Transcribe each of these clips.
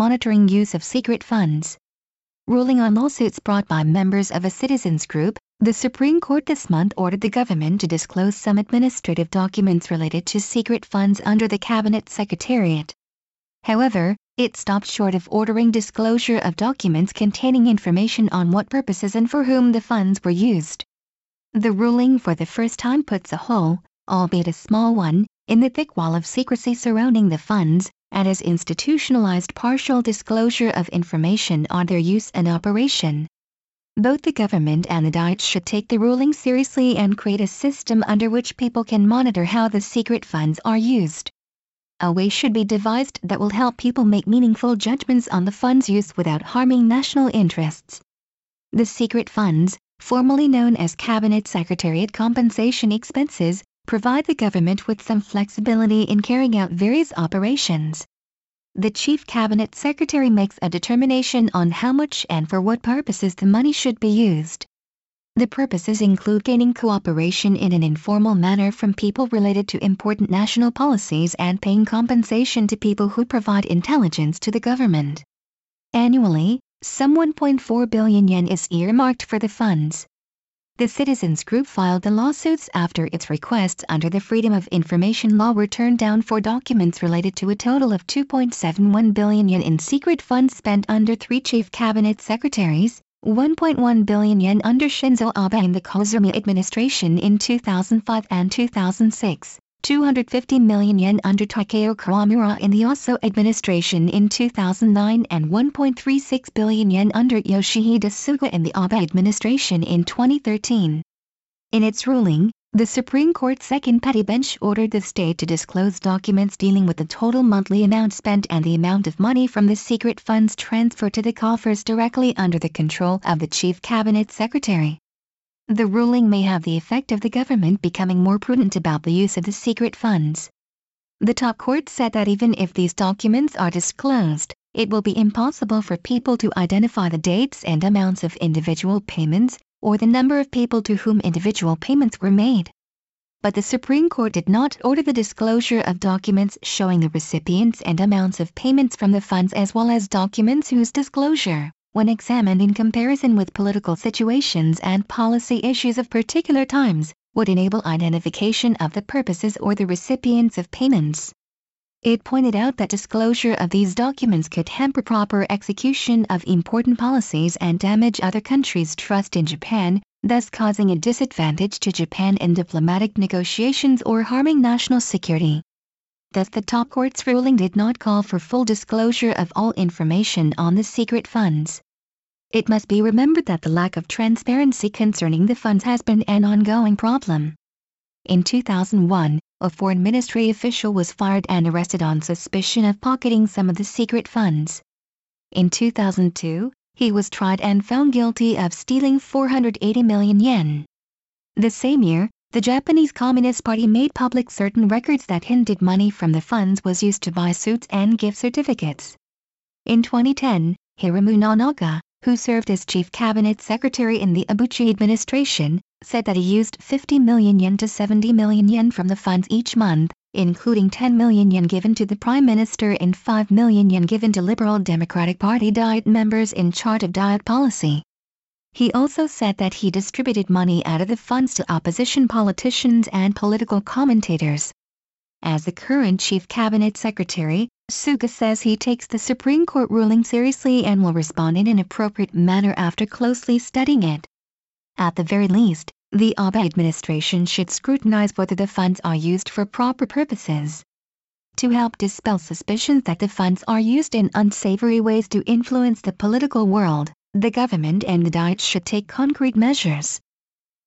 monitoring use of secret funds. Ruling on lawsuits brought by members of a citizens group, the Supreme Court this month ordered the government to disclose some administrative documents related to secret funds under the Cabinet Secretariat. However, it stopped short of ordering disclosure of documents containing information on what purposes and for whom the funds were used. The ruling for the first time puts a hole, albeit a small one, in the thick wall of secrecy surrounding the funds, and has institutionalized partial disclosure of information on their use and operation. Both the government and the Diet should take the ruling seriously and create a system under which people can monitor how the secret funds are used. A way should be devised that will help people make meaningful judgments on the funds use without harming national interests. The secret funds, formerly known as Cabinet Secretariat Compensation Expenses, provide the government with some flexibility in carrying out various operations. The Chief Cabinet Secretary makes a determination on how much and for what purposes the money should be used. The purposes include gaining cooperation in an informal manner from people related to important national policies and paying compensation to people who provide intelligence to the government. Annually, some 1.4 billion yen is earmarked for the funds. The citizens group filed the lawsuits after its requests under the Freedom of Information Law were turned down for documents related to a total of 2.71 billion yen in secret funds spent under three chief cabinet secretaries, 1.1 billion yen under Shinzo Abe in the Koizumi administration in 2005 and 2006. 250 million yen under Takeo Kawamura in the Aso administration in 2009 and 1.36 billion yen under Yoshihide Suga in the Abe administration in 2013. In its ruling, the Supreme Court's Second Petty Bench ordered the state to disclose documents dealing with the total monthly amount spent and the amount of money from the secret funds transferred to the coffers directly under the control of the Chief Cabinet Secretary. The ruling may have the effect of the government becoming more prudent about the use of the secret funds. The top court said that even if these documents are disclosed, it will be impossible for people to identify the dates and amounts of individual payments, or the number of people to whom individual payments were made. But the Supreme Court did not order the disclosure of documents showing the recipients and amounts of payments from the funds as well as documents whose disclosure when examined in comparison with political situations and policy issues of particular times, would enable identification of the purposes or the recipients of payments. It pointed out that disclosure of these documents could hamper proper execution of important policies and damage other countries' trust in Japan, thus causing a disadvantage to Japan in diplomatic negotiations or harming national security. Thus the top court's ruling did not call for full disclosure of all information on the secret funds. It must be remembered that the lack of transparency concerning the funds has been an ongoing problem. In 2001, a foreign ministry official was fired and arrested on suspicion of pocketing some of the secret funds. In 2002, he was tried and found guilty of stealing 480 million yen. The same year, the Japanese Communist Party made public certain records that hinted money from the funds was used to buy suits and gift certificates. In 2010, Hiromu Nonaka, who served as chief cabinet secretary in the Obuchi administration, said that he used 50 million yen to 70 million yen from the funds each month, including 10 million yen given to the prime minister and 5 million yen given to Liberal Democratic Party Diet members in charge of Diet policy. He also said that he distributed money out of the funds to opposition politicians and political commentators. As the current chief cabinet secretary, Suga says he takes the Supreme Court ruling seriously and will respond in an appropriate manner after closely studying it. At the very least, the Abe administration should scrutinize whether the funds are used for proper purposes. To help dispel suspicions that the funds are used in unsavory ways to influence the political world, the government and the Diet should take concrete measures.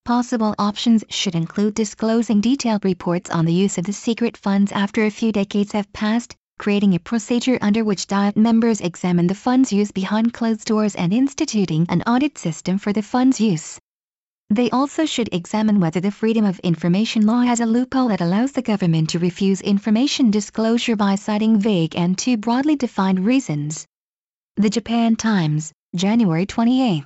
Possible options should include disclosing detailed reports on the use of the secret funds after a few decades have passed, creating a procedure under which Diet members examine the funds used behind closed doors and instituting an audit system for the funds use. They also should examine whether the Freedom of Information Law has a loophole that allows the government to refuse information disclosure by citing vague and too broadly defined reasons. The Japan Times, January 28